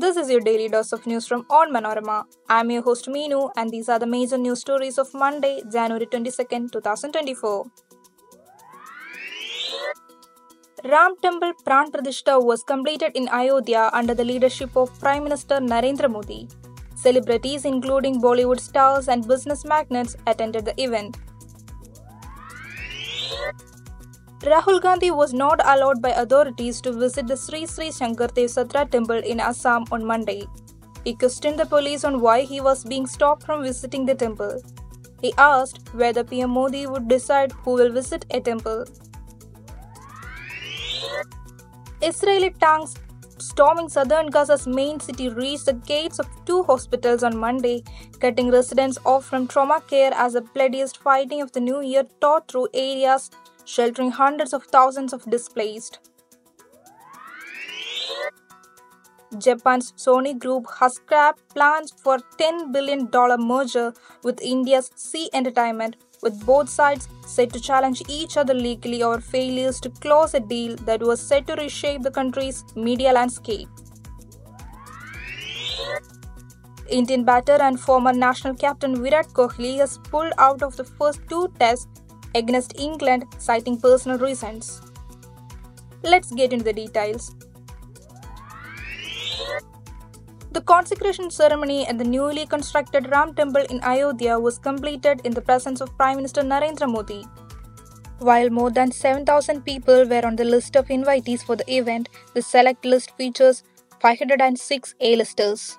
This is your daily dose of news from Onmanorama. I'm your host Meenu, and these are the major news stories of Monday, January 22nd, 2024. Ram Temple Pran Pratishtha was completed in Ayodhya under the leadership of Prime Minister Narendra Modi. Celebrities, including Bollywood stars and business magnates, attended the event. Rahul Gandhi was not allowed by authorities to visit the Sri Sri Shankardev Satra temple in Assam on Monday. He questioned the police on why he was being stopped from visiting the temple. He asked whether PM Modi would decide who will visit a temple. Israeli tanks storming southern Gaza's main city reached the gates of two hospitals on Monday, cutting residents off from trauma care as the bloodiest fighting of the new year tore through areas sheltering hundreds of thousands of displaced. Japan's Sony Group has scrapped plans for a $10 billion merger with India's Zee Entertainment, with both sides set to challenge each other legally over failures to close a deal that was set to reshape the country's media landscape. Indian batter and former national captain Virat Kohli has pulled out of the first two tests against England, citing personal reasons. Let's get into the details. The consecration ceremony at the newly constructed Ram Temple in Ayodhya was completed in the presence of Prime Minister Narendra Modi. While more than 7,000 people were on the list of invitees for the event, the select list features 506 A-listers.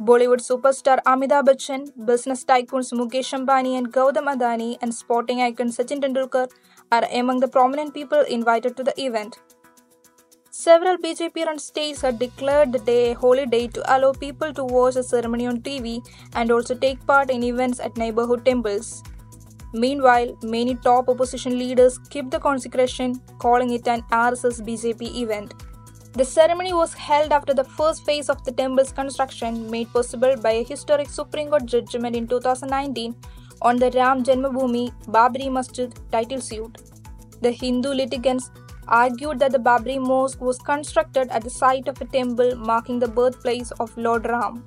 Bollywood superstar Amitabh Bachchan, business tycoons Mukesh Ambani and Gautam Adani, and sporting icon Sachin Tendulkar are among the prominent people invited to the event. Several BJP run states had declared the day a holy day to allow people to watch the ceremony on TV and also take part in events at neighborhood temples. Meanwhile, many top opposition leaders skipped the consecration, calling it an RSS BJP event. The ceremony was held after the first phase of the temple's construction, made possible by a historic Supreme Court judgment in 2019 on the Ram Janmabhoomi Babri Masjid title suit. The Hindu litigants argued that the Babri Mosque was constructed at the site of a temple marking the birthplace of Lord Ram.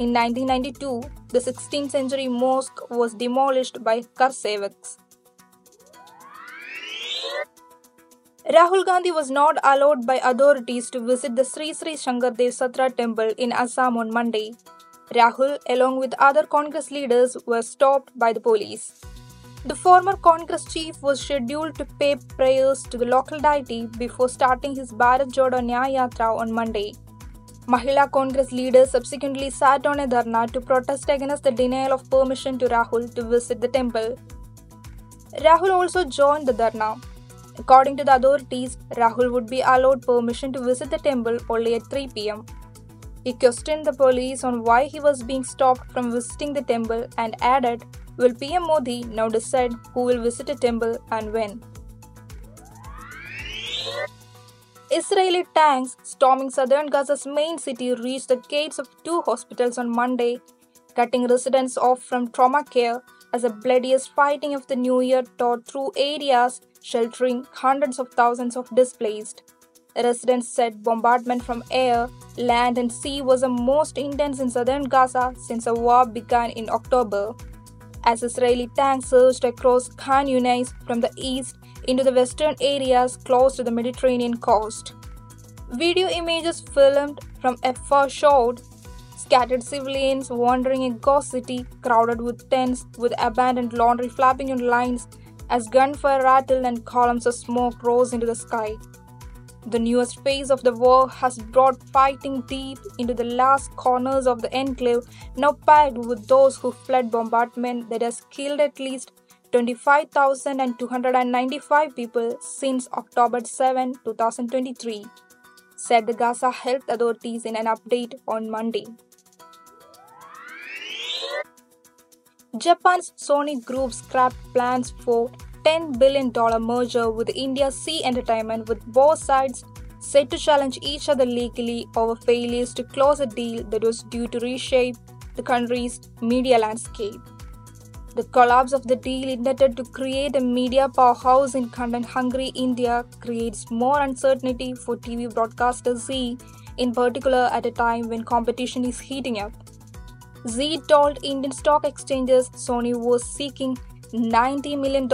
In 1992, the 16th century mosque was demolished by Karsevaks. Rahul Gandhi was not allowed by authorities to visit the Sri Sri Shankardev Satra temple in Assam on Monday. Rahul, along with other Congress leaders, were stopped by the police. The former Congress chief was scheduled to pay prayers to the local deity before starting his Bharat Jodo Nyaya Yatra on Monday. Mahila Congress leaders subsequently sat on a dharna to protest against the denial of permission to Rahul to visit the temple. Rahul also joined the dharna. According to the authorities, Rahul would be allowed permission to visit the temple only at 3 pm. He questioned the police on why he was being stopped from visiting the temple and added, Will PM Modi now decide who will visit a temple and when? Israeli tanks storming southern Gaza's main city reached the gates of two hospitals on Monday, cutting residents off from trauma care as the bloodiest fighting of the new year tore through areas sheltering hundreds of thousands of displaced. Residents said bombardment from air, land, and sea was the most intense in southern Gaza since the war began in October. As Israeli tanks surged across Khan Yunis from the east into the western areas close to the Mediterranean coast. Video images filmed from afar showed scattered civilians wandering a ghost city crowded with tents with abandoned laundry flapping in lines as gunfire rattled and columns of smoke rose into the sky. The newest phase of the war has brought fighting deep into the last corners of the enclave, now packed with those who fled bombardment that has killed at least 25,295 people since October 7, 2023, said the Gaza health authorities in an update on Monday. Japan's Sony Group scrapped plans for $10 billion merger with India's Zee Entertainment, with both sides set to challenge each other legally over failures to close a deal that was due to reshape the country's media landscape. The collapse of the deal intended to create a media powerhouse in content hungry India creates more uncertainty for TV broadcaster Zee, in particular at a time when competition is heating up. Zee told Indian stock exchanges Sony was seeking $90 million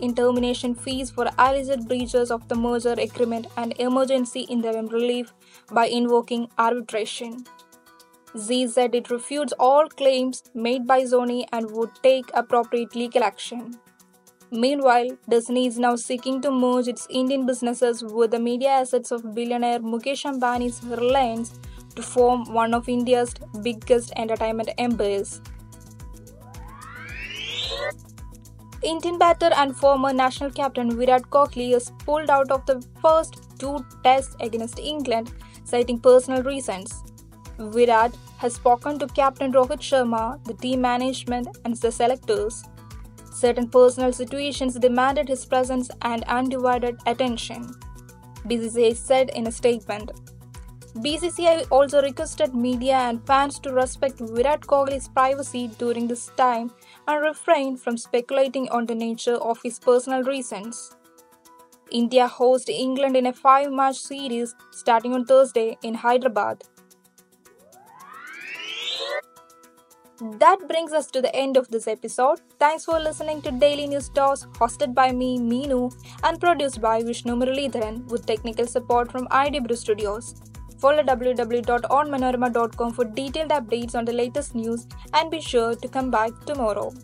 in termination fees for alleged breaches of the merger agreement and emergency interim relief by invoking arbitration. Zee said it refutes all claims made by Sony and would take appropriate legal action. Meanwhile, Disney is now seeking to merge its Indian businesses with the media assets of billionaire Mukesh Ambani's Reliance to form one of India's biggest entertainment empires. Indian batter and former national captain Virat Kohli has pulled out of the first two tests against England, citing personal reasons. Virat has spoken to Captain Rohit Sharma, the team management, and the selectors. Certain personal situations demanded his presence and undivided attention, BCCI said in a statement. BCCI also requested media and fans to respect Virat Kohli's privacy during this time and refrain from speculating on the nature of his personal reasons. India hosts England in a five match series starting on Thursday in Hyderabad. That brings us to the end of this episode. Thanks for listening to Daily News Toss, hosted by me, Meenu, and produced by Vishnu Muralidharan with technical support from IDBrew Studios. Follow www.onmanorama.com for detailed updates on the latest news and be sure to come back tomorrow.